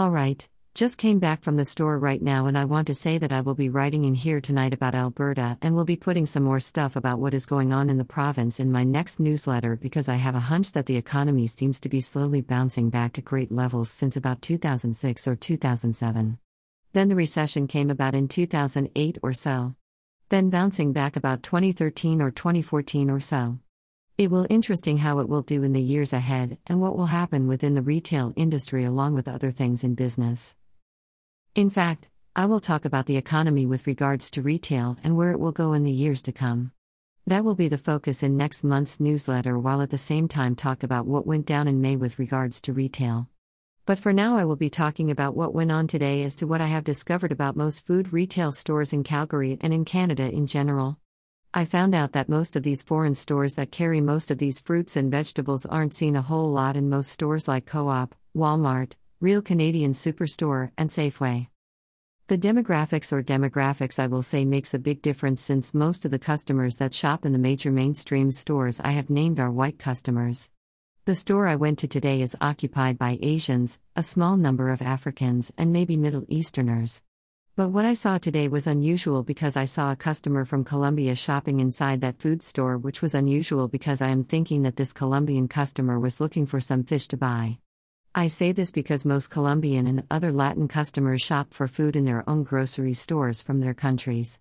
Alright, just came back from the store right now and I want to say that I will be writing in here tonight about Alberta and will be putting some more stuff about what is going on in the province in my next newsletter because I have a hunch that the economy seems to be slowly bouncing back to great levels since about 2006 or 2007. Then the recession came about in 2008 or so. Then bouncing back about 2013 or 2014 or so. It will interesting how it will do in the years ahead and what will happen within the retail industry along with other things in business. In fact, I will talk about the economy with regards to retail and where it will go in the years to come. That will be the focus in next month's newsletter, while at the same time talk about what went down in May with regards to retail. But for now, I will be talking about what went on today as to what I have discovered about most food retail stores in Calgary and in Canada in general. I found out that most of these foreign stores that carry most of these fruits and vegetables aren't seen a whole lot in most stores like Co op, Walmart, Real Canadian Superstore, and Safeway. The demographics or demographics I will say makes a big difference since most of the customers that shop in the major mainstream stores I have named are white customers. The store I went to today is occupied by Asians, a small number of Africans, and maybe Middle Easterners. But what I saw today was unusual because I saw a customer from Colombia shopping inside that food store, which was unusual because I am thinking that this Colombian customer was looking for some fish to buy. I say this because most Colombian and other Latin customers shop for food in their own grocery stores from their countries.